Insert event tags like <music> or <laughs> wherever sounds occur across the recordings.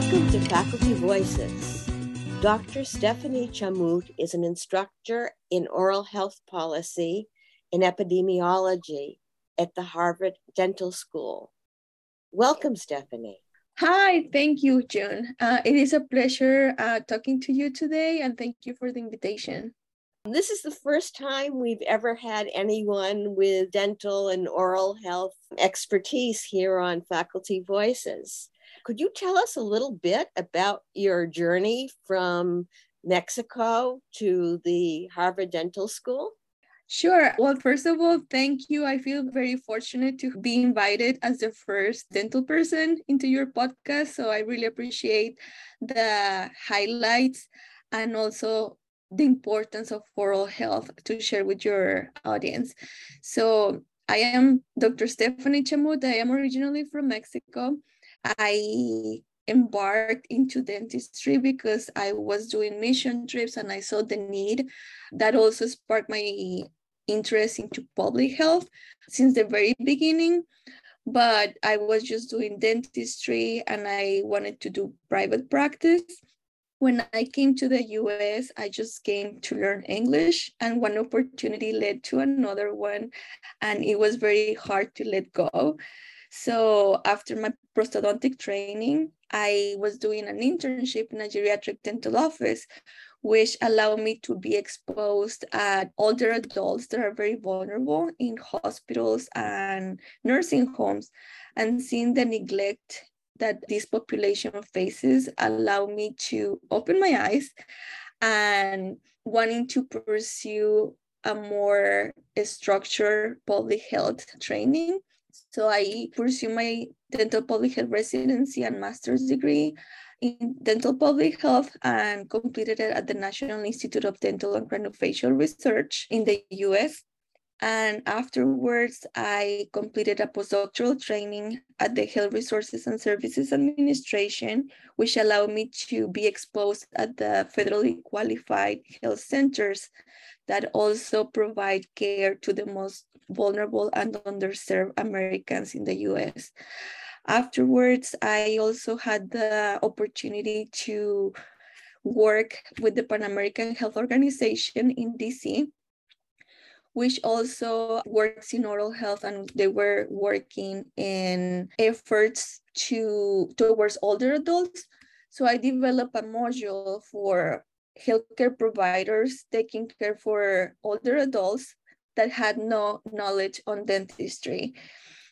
Welcome to Faculty Voices. Dr. Stephanie Chamut is an instructor in oral health policy and epidemiology at the Harvard Dental School. Welcome, Stephanie. Hi, thank you, June. Uh, it is a pleasure uh, talking to you today, and thank you for the invitation. This is the first time we've ever had anyone with dental and oral health expertise here on Faculty Voices. Could you tell us a little bit about your journey from Mexico to the Harvard Dental School? Sure. Well, first of all, thank you. I feel very fortunate to be invited as the first dental person into your podcast. So I really appreciate the highlights and also the importance of oral health to share with your audience. So I am Dr. Stephanie Chamut. I am originally from Mexico. I embarked into dentistry because I was doing mission trips and I saw the need. That also sparked my interest into public health since the very beginning but i was just doing dentistry and i wanted to do private practice when i came to the us i just came to learn english and one opportunity led to another one and it was very hard to let go so after my prosthodontic training i was doing an internship in a geriatric dental office which allowed me to be exposed at older adults that are very vulnerable in hospitals and nursing homes and seeing the neglect that this population faces allowed me to open my eyes and wanting to pursue a more structured public health training. So I pursue my dental public health residency and master's degree in dental public health and completed it at the National Institute of Dental and Craniofacial Research in the US. And afterwards, I completed a postdoctoral training at the Health Resources and Services Administration, which allowed me to be exposed at the federally qualified health centers that also provide care to the most vulnerable and underserved Americans in the US. Afterwards, I also had the opportunity to work with the Pan American Health Organization in DC, which also works in oral health and they were working in efforts to towards older adults. So I developed a module for healthcare providers taking care for older adults that had no knowledge on dentistry.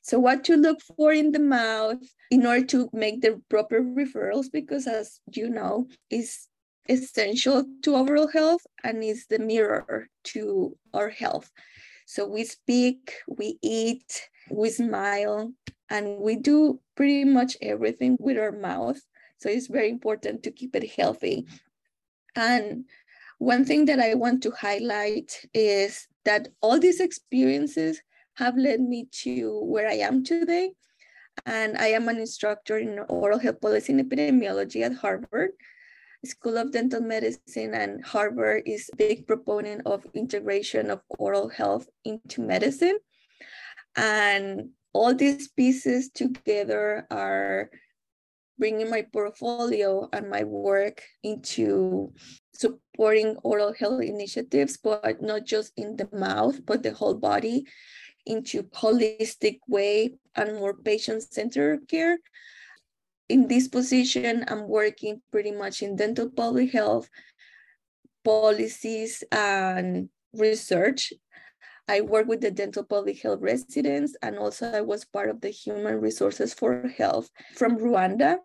So what to look for in the mouth in order to make the proper referrals, because as you know, is essential to overall health and is the mirror to our health. So we speak, we eat, we smile, and we do pretty much everything with our mouth. So it's very important to keep it healthy. And one thing that I want to highlight is that all these experiences have led me to where I am today. And I am an instructor in oral health policy and epidemiology at Harvard School of Dental Medicine. And Harvard is a big proponent of integration of oral health into medicine. And all these pieces together are bringing my portfolio and my work into supporting oral health initiatives, but not just in the mouth, but the whole body into holistic way and more patient-centered care. In this position, I'm working pretty much in dental public health, policies, and research. I work with the dental public health residents, and also I was part of the Human Resources for Health from Rwanda.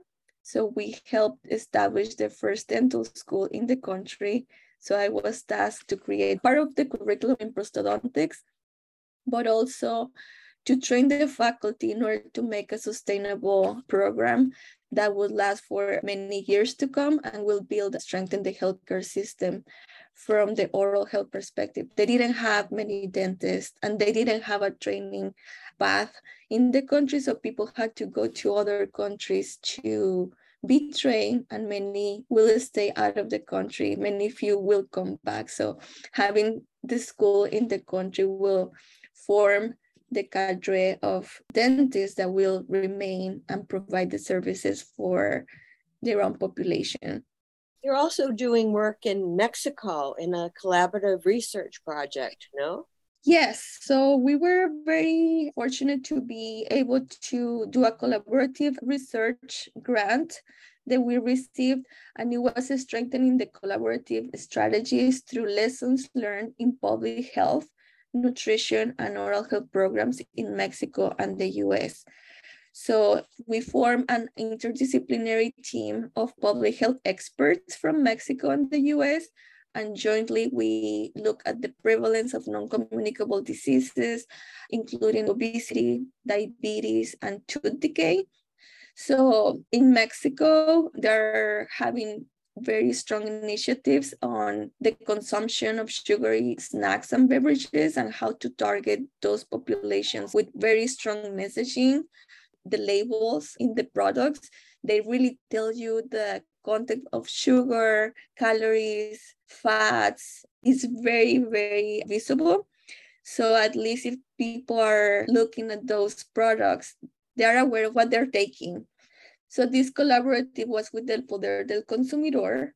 So we helped establish the first dental school in the country. So I was tasked to create part of the curriculum in prosthodontics but also to train the faculty in order to make a sustainable program that would last for many years to come and will build and strengthen the healthcare system from the oral health perspective. They didn't have many dentists and they didn't have a training path in the country, so people had to go to other countries to be trained and many will stay out of the country. Many few will come back. So having the school in the country will form the cadre of dentists that will remain and provide the services for their own population. You're also doing work in Mexico in a collaborative research project, no? Yes, so we were very fortunate to be able to do a collaborative research grant that we received, and it was strengthening the collaborative strategies through lessons learned in public health, nutrition, and oral health programs in Mexico and the US. So we form an interdisciplinary team of public health experts from Mexico and the US and jointly we look at the prevalence of non-communicable diseases, including obesity, diabetes, and tooth decay. So in Mexico, they're having very strong initiatives on the consumption of sugary snacks and beverages and how to target those populations with very strong messaging. The labels in the products, they really tell you the content of sugar, calories, fats is very, very visible. So at least if people are looking at those products, they are aware of what they're taking. So this collaborative was with El Poder del Consumidor.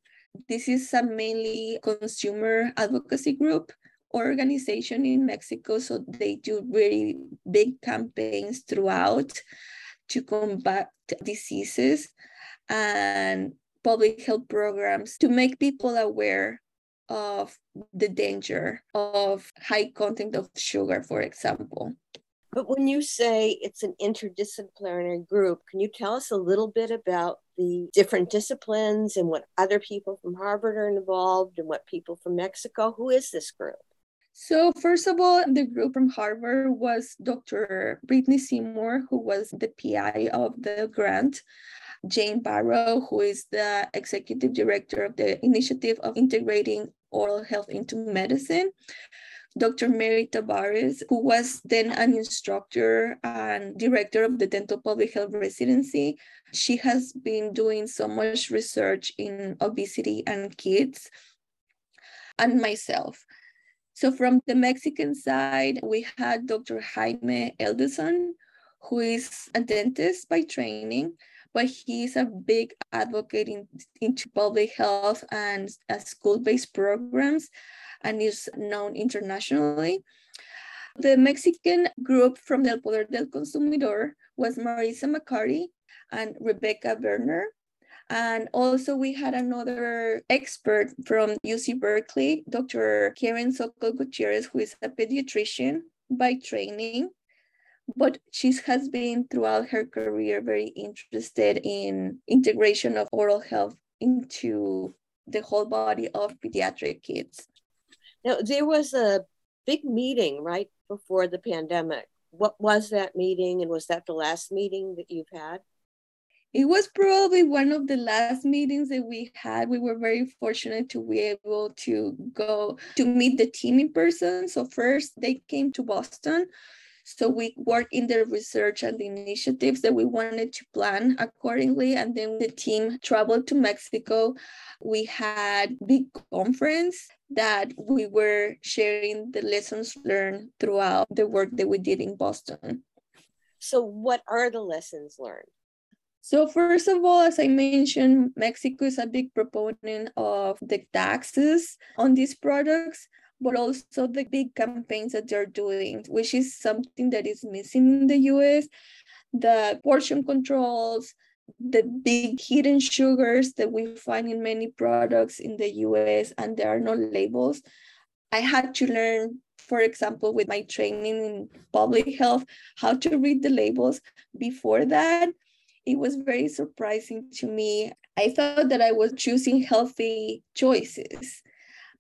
This is a mainly consumer advocacy group organization in Mexico. So they do very big campaigns throughout to combat diseases. And public health programs to make people aware of the danger of high content of sugar, for example. But when you say it's an interdisciplinary group, can you tell us a little bit about the different disciplines and what other people from Harvard are involved and what people from Mexico? Who is this group? So, first of all, the group from Harvard was Dr. Brittany Seymour, who was the PI of the grant. Jane Barrow, who is the executive director of the Initiative of Integrating Oral Health into Medicine. Dr. Mary Tavares, who was then an instructor and director of the Dental Public Health Residency. She has been doing so much research in obesity and kids, and myself. So from the Mexican side, we had Dr. Jaime Edelson, who is a dentist by training, but he's a big advocate in, into public health and uh, school-based programs and is known internationally. The Mexican group from El Poder del Consumidor was Marisa Macari and Rebecca Berner. And also we had another expert from UC Berkeley, Dr. Karen Sokal Gutierrez, who is a pediatrician by training but she has been throughout her career very interested in integration of oral health into the whole body of pediatric kids. There was a big meeting right before the pandemic. What was that meeting, and was that the last meeting that you've had? It was probably one of the last meetings that we had. We were very fortunate to be able to go to meet the team in person. So, first, they came to Boston so we worked in the research and the initiatives that we wanted to plan accordingly. And then the team traveled to Mexico. We had big conference that we were sharing the lessons learned throughout the work that we did in Boston. So what are the lessons learned? So first of all, as I mentioned, Mexico is a big proponent of the taxes on these products but also the big campaigns that they're doing, which is something that is missing in the US. The portion controls, the big hidden sugars that we find in many products in the US, and there are no labels. I had to learn, for example, with my training in public health, how to read the labels. Before that, it was very surprising to me. I thought that I was choosing healthy choices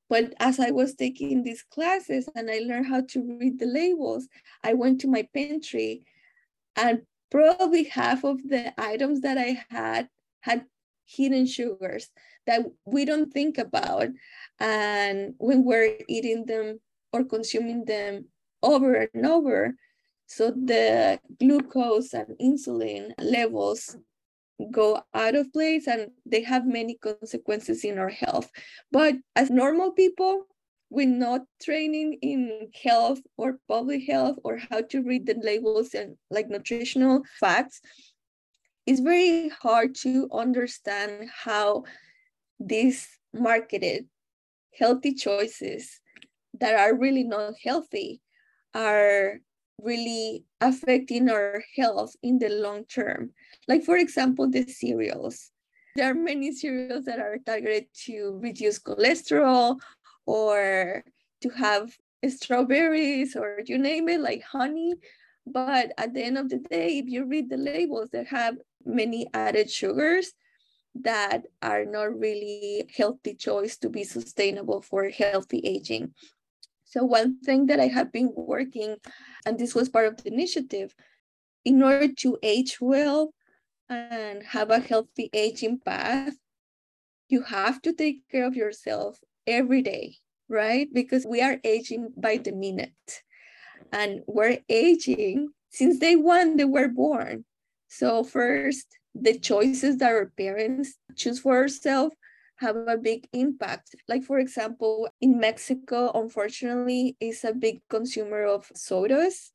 but as I was taking these classes and I learned how to read the labels, I went to my pantry and probably half of the items that I had had hidden sugars that we don't think about. And when we're eating them or consuming them over and over, so the glucose and insulin levels go out of place and they have many consequences in our health. But as normal people, with not training in health or public health or how to read the labels and like nutritional facts, it's very hard to understand how these marketed healthy choices that are really not healthy are really affecting our health in the long term. Like, for example, the cereals. There are many cereals that are targeted to reduce cholesterol or to have strawberries or you name it, like honey. But at the end of the day, if you read the labels, they have many added sugars that are not really healthy choice to be sustainable for healthy aging. So one thing that I have been working, and this was part of the initiative, in order to age well and have a healthy aging path, you have to take care of yourself every day, right? Because we are aging by the minute. And we're aging since day one that we're born. So first, the choices that our parents choose for ourselves have a big impact. Like for example, in Mexico, unfortunately, is a big consumer of sodas.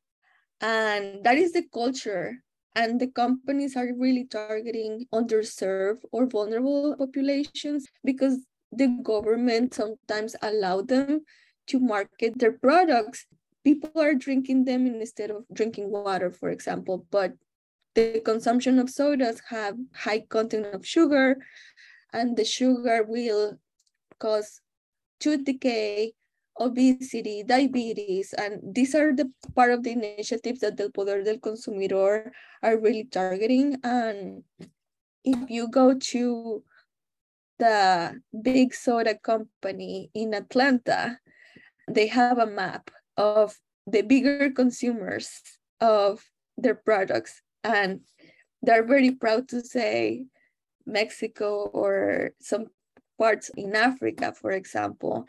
And that is the culture. And the companies are really targeting underserved or vulnerable populations because the government sometimes allow them to market their products. People are drinking them instead of drinking water, for example, but the consumption of sodas have high content of sugar and the sugar will cause tooth decay, obesity, diabetes, and these are the part of the initiatives that the Poder del Consumidor are really targeting. And if you go to the big soda company in Atlanta, they have a map of the bigger consumers of their products and they're very proud to say Mexico or some parts in Africa, for example,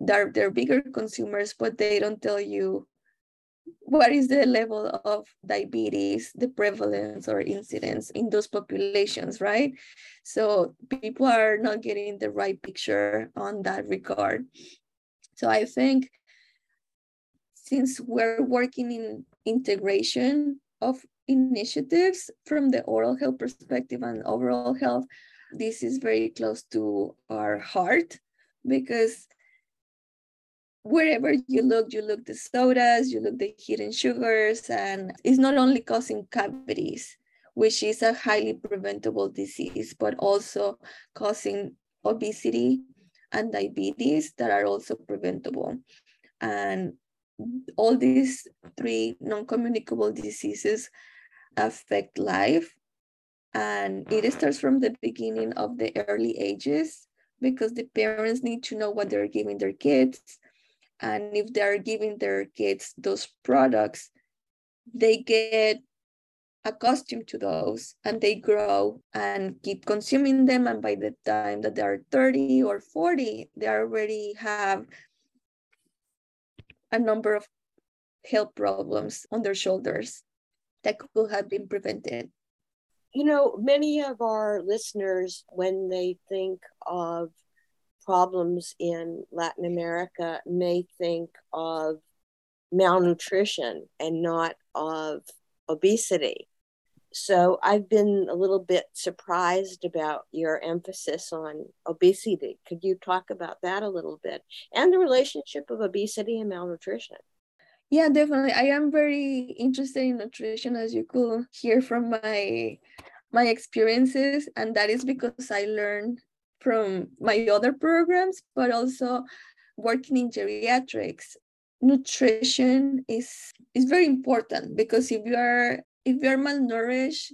they're, they're bigger consumers, but they don't tell you what is the level of diabetes, the prevalence or incidence in those populations, right? So people are not getting the right picture on that regard. So I think since we're working in integration of initiatives from the oral health perspective and overall health, this is very close to our heart because wherever you look, you look the sodas, you look the hidden sugars, and it's not only causing cavities, which is a highly preventable disease, but also causing obesity and diabetes that are also preventable. And all these three non-communicable diseases affect life. And it mm-hmm. starts from the beginning of the early ages because the parents need to know what they're giving their kids. And if they're giving their kids those products, they get accustomed to those and they grow and keep consuming them. And by the time that they are 30 or 40, they already have a number of health problems on their shoulders that could have been prevented. You know, many of our listeners, when they think of problems in Latin America, may think of malnutrition and not of obesity. So I've been a little bit surprised about your emphasis on obesity. Could you talk about that a little bit and the relationship of obesity and malnutrition? Yeah, definitely. I am very interested in nutrition, as you could hear from my my experiences, and that is because I learned from my other programs, but also working in geriatrics. Nutrition is is very important because if you are if you're malnourished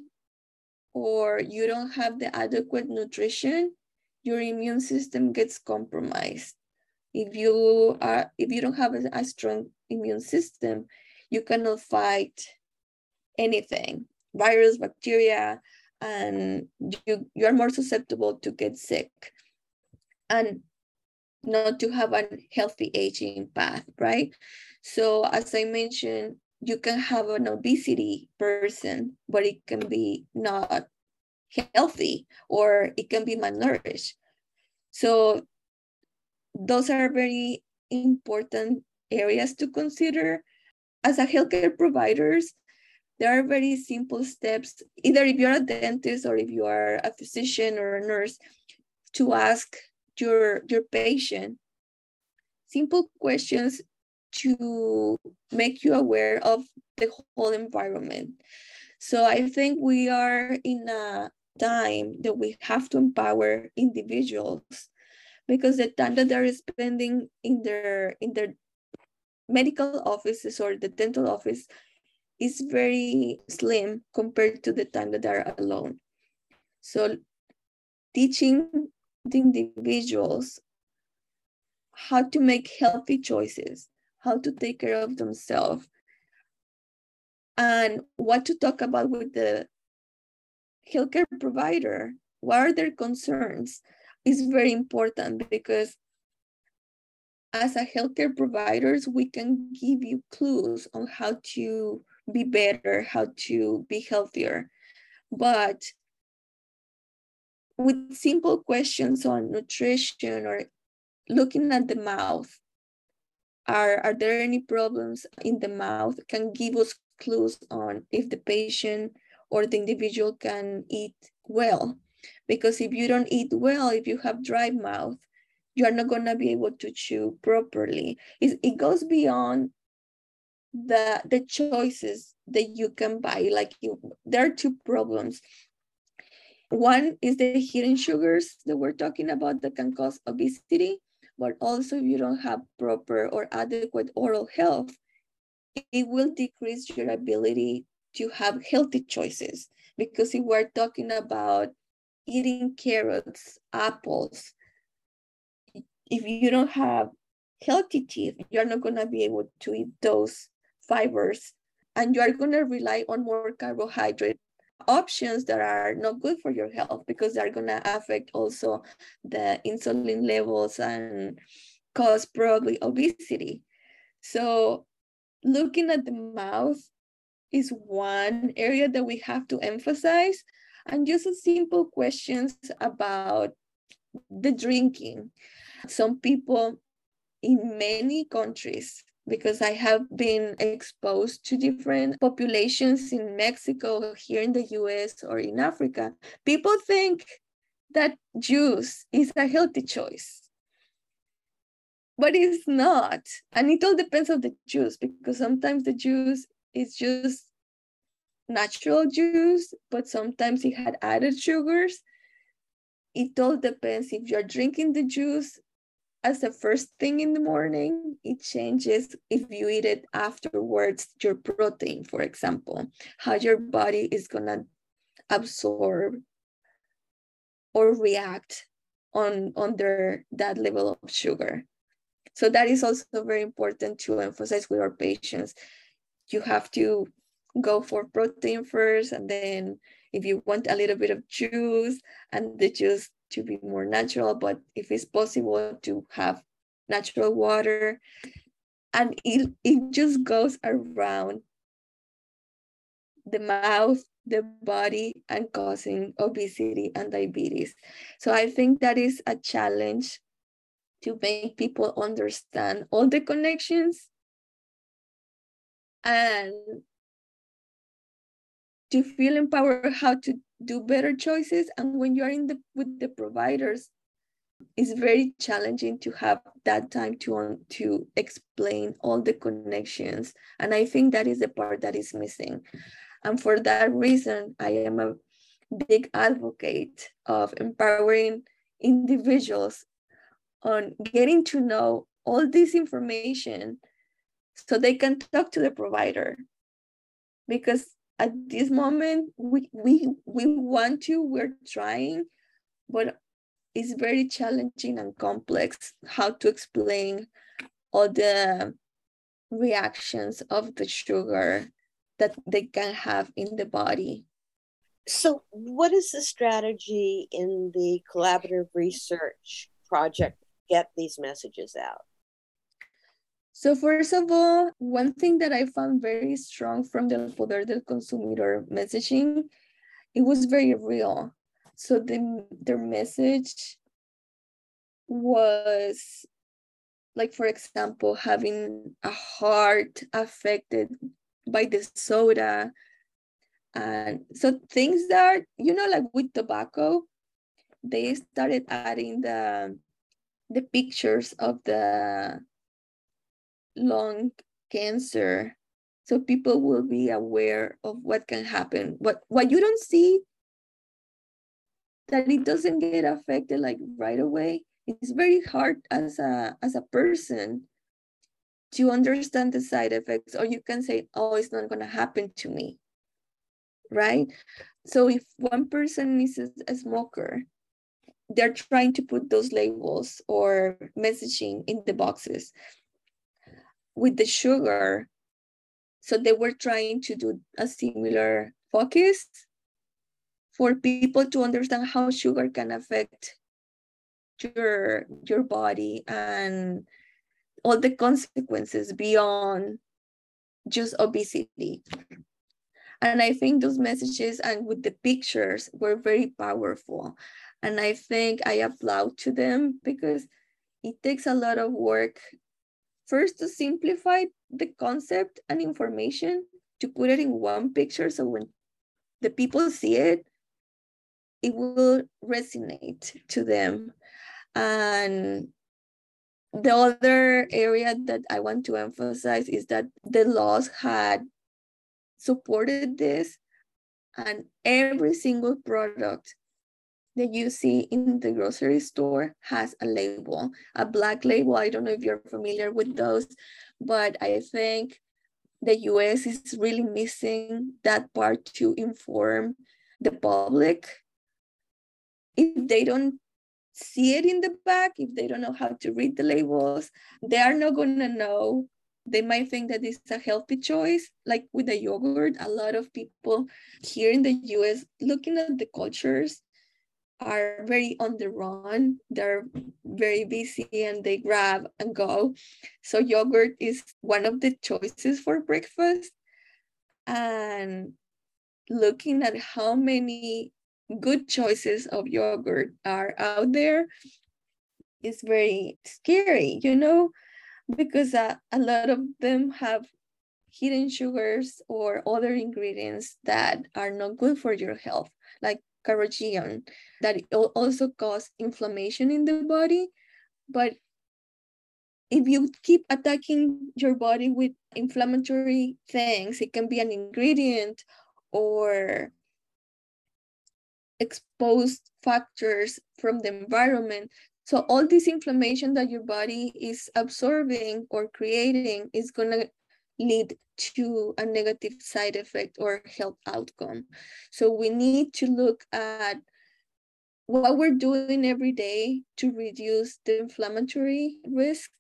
or you don't have the adequate nutrition, your immune system gets compromised. If you are if you don't have a, a strong immune system, you cannot fight anything, virus, bacteria, and you, you are more susceptible to get sick and not to have a healthy aging path, right? So as I mentioned, you can have an obesity person, but it can be not healthy or it can be malnourished. So those are very important areas to consider. As a healthcare providers, there are very simple steps, either if you're a dentist or if you are a physician or a nurse, to ask your, your patient simple questions to make you aware of the whole environment. So I think we are in a time that we have to empower individuals because the time that they're spending in their in their medical offices or the dental office is very slim compared to the time that they're alone. So teaching the individuals how to make healthy choices, how to take care of themselves, and what to talk about with the healthcare provider. What are their concerns is very important because as a healthcare providers, we can give you clues on how to be better, how to be healthier. But with simple questions on nutrition or looking at the mouth, are, are there any problems in the mouth can give us clues on if the patient or the individual can eat well. Because if you don't eat well, if you have dry mouth, you are not going to be able to chew properly. It, it goes beyond the, the choices that you can buy. Like you, there are two problems. One is the hidden sugars that we're talking about that can cause obesity, but also if you don't have proper or adequate oral health, it will decrease your ability to have healthy choices. Because if we're talking about eating carrots, apples, if you don't have healthy teeth, you're not going to be able to eat those fibers. And you are going to rely on more carbohydrate options that are not good for your health because they're going to affect also the insulin levels and cause probably obesity. So looking at the mouth is one area that we have to emphasize and just a simple questions about the drinking. Some people in many countries, because I have been exposed to different populations in Mexico, here in the US, or in Africa, people think that juice is a healthy choice but it's not and it all depends on the juice because sometimes the juice is just natural juice but sometimes it had added sugars. It all depends. If you're drinking the juice as the first thing in the morning it changes if you eat it afterwards your protein for example how your body is going to absorb or react on under that level of sugar. So that is also very important to emphasize with our patients. You have to go for protein first, and then if you want a little bit of juice, and the juice to be more natural, but if it's possible to have natural water, and it, it just goes around the mouth, the body, and causing obesity and diabetes. So I think that is a challenge to make people understand all the connections and to feel empowered how to do better choices. And when you're in the with the providers it's very challenging to have that time to to explain all the connections. And i think that is the part that is missing. And for that reason i am a big advocate of empowering individuals on getting to know all this information so they can talk to the provider. Because at this moment we we we want to we're trying but it's very challenging and complex how to explain all the reactions of the sugar that they can have in the body so what is the strategy in the collaborative research project get these messages out? So first of all, one thing that I found very strong from the Poder del Consumidor messaging, it was very real. So the, their message was like, for example, having a heart affected by the soda And so things that, you know, like with tobacco, they started adding the the pictures of the lung cancer. So people will be aware of what can happen. What what you don't see that it doesn't get affected like right away it's very hard as a as a person to understand the side effects or you can say oh it's not going to happen to me right? So if one person is a smoker they're trying to put those labels or messaging in the boxes with the sugar. So they were trying to do a similar focus for people to understand how sugar can affect your your body and all the consequences beyond just obesity. And i think those messages and with the pictures were very powerful. And I think I applaud to them because it takes a lot of work first to simplify the concept and information to put it in one picture so when the people see it it will resonate to them. And the other area that i want to emphasize is that the laws had supported this and every single product that you see in the grocery store has a label, a black label. I don't know if you're familiar with those, but I think the US is really missing that part to inform the public. If they don't see it in the back, if they don't know how to read the labels, they are not going to know. They might think that it's a healthy choice, like with the yogurt. A lot of people here in the US looking at the cultures are very on the run. They're very busy and they grab and go. So yogurt is one of the choices for breakfast. And looking at how many good choices of yogurt are out there is very scary, you know, because uh, a lot of them have hidden sugars or other ingredients that are not good for your health, like carrageenan that also cause inflammation in the body. But if you keep attacking your body with inflammatory things, it can be an ingredient or exposed factors from the environment. So all this inflammation that your body is absorbing or creating is going to lead to a negative side effect or health outcome. So we need to look at what we're doing every day to reduce the inflammatory risk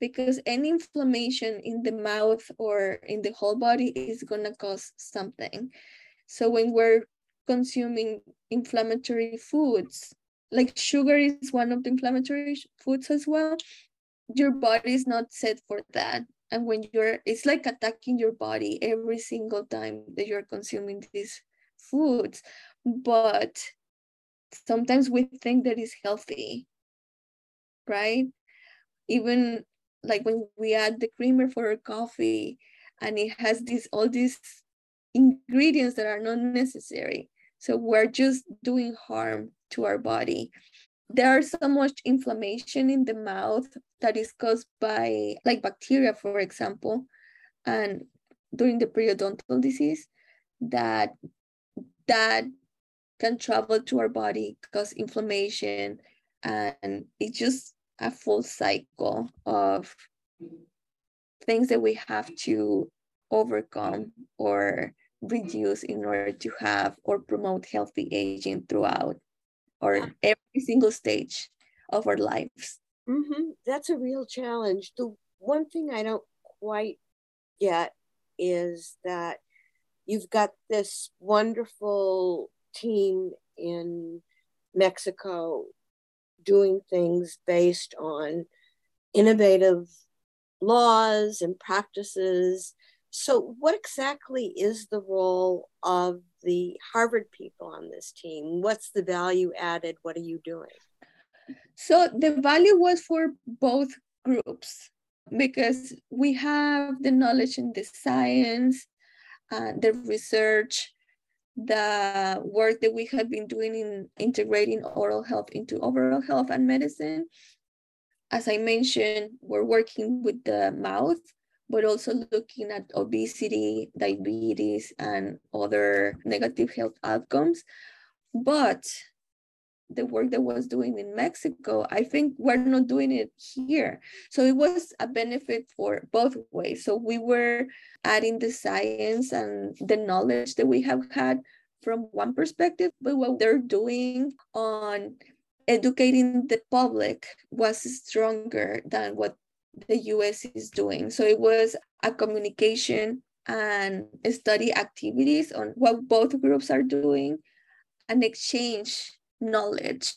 because any inflammation in the mouth or in the whole body is going to cause something. So when we're consuming inflammatory foods, like sugar is one of the inflammatory foods as well, your body is not set for that and when you're it's like attacking your body every single time that you're consuming these foods. But sometimes we think that is healthy right? Even like when we add the creamer for our coffee and it has these all these ingredients that are not necessary. So we're just doing harm to our body there's so much inflammation in the mouth that is caused by like bacteria, for example, and during the periodontal disease that that can travel to our body, cause inflammation, and it's just a full cycle of things that we have to overcome or reduce in order to have or promote healthy aging throughout or every single stage of our lives. Mm-hmm. That's a real challenge. The one thing I don't quite get is that you've got this wonderful team in Mexico doing things based on innovative laws and practices. So, what exactly is the role of the Harvard people on this team? What's the value added? What are you doing? So the value was for both groups because we have the knowledge in the science uh, the research, the work that we have been doing in integrating oral health into overall health and medicine. As I mentioned, we're working with the mouth, but also looking at obesity, diabetes, and other negative health outcomes. But the work that was doing in Mexico, I think we're not doing it here. So it was a benefit for both ways. So we were adding the science and the knowledge that we have had from one perspective, but what they're doing on educating the public was stronger than what the US is doing. So it was a communication and study activities on what both groups are doing and exchange knowledge.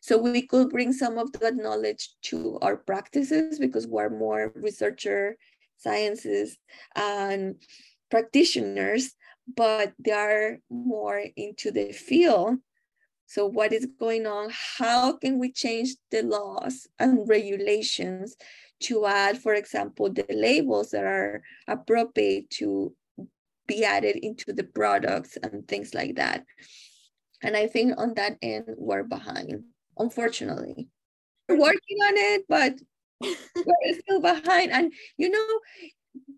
So we could bring some of that knowledge to our practices because we're more researcher sciences and practitioners, but they are more into the field. So what is going on? How can we change the laws and regulations to add, for example, the labels that are appropriate to be added into the products and things like that. And I think on that end, we're behind, unfortunately. We're working on it, but <laughs> we're still behind. And you know,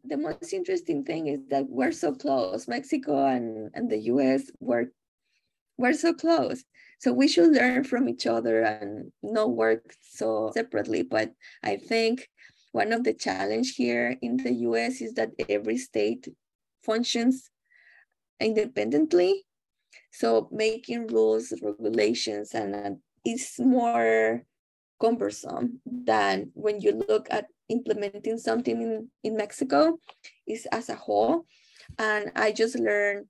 the most interesting thing is that we're so close. Mexico and, and the US, we're, we're so close. So we should learn from each other and not work so separately. But I think one of the challenge here in the US is that every state functions independently so making rules, regulations, and uh, is more cumbersome than when you look at implementing something in, in Mexico is as a whole. And I just learned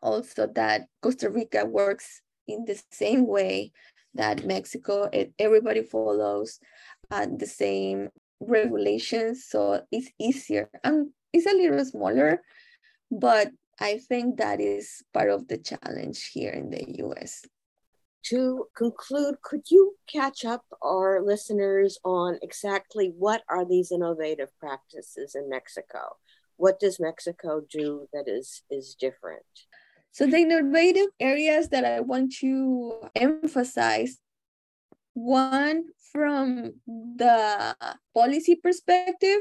also that Costa Rica works in the same way that Mexico, it, everybody follows uh, the same regulations. So it's easier and it's a little smaller, but I think that is part of the challenge here in the US. To conclude, could you catch up our listeners on exactly what are these innovative practices in Mexico? What does Mexico do that is, is different? So, the innovative areas that I want to emphasize one from the policy perspective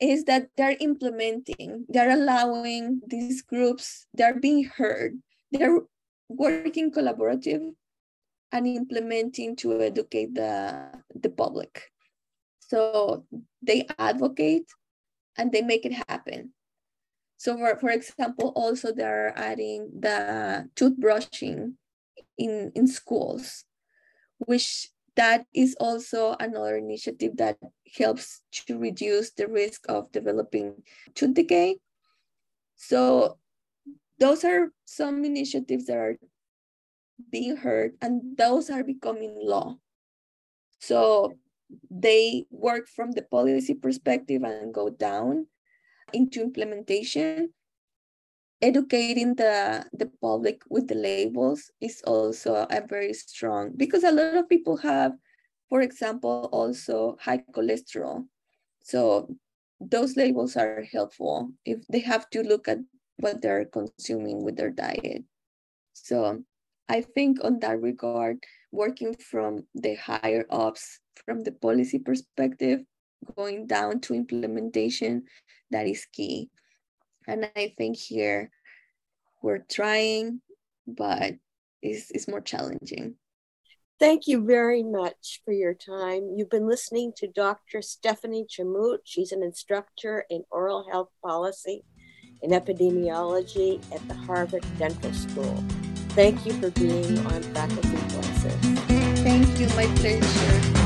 is that they're implementing, they're allowing these groups, they're being heard, they're working collaborative and implementing to educate the, the public. So they advocate and they make it happen. So for, for example, also they're adding the toothbrushing in, in schools, which that is also another initiative that helps to reduce the risk of developing tooth decay. So those are some initiatives that are being heard and those are becoming law. So they work from the policy perspective and go down into implementation educating the the public with the labels is also a very strong because a lot of people have for example also high cholesterol. So those labels are helpful if they have to look at what they're consuming with their diet. So i think on that regard working from the higher ups from the policy perspective going down to implementation that is key. And I think here we're trying, but it's, it's more challenging. Thank you very much for your time. You've been listening to Dr. Stephanie Chamut. She's an instructor in oral health policy and epidemiology at the Harvard Dental School. Thank you for being on Faculty Voices. Thank you, my pleasure.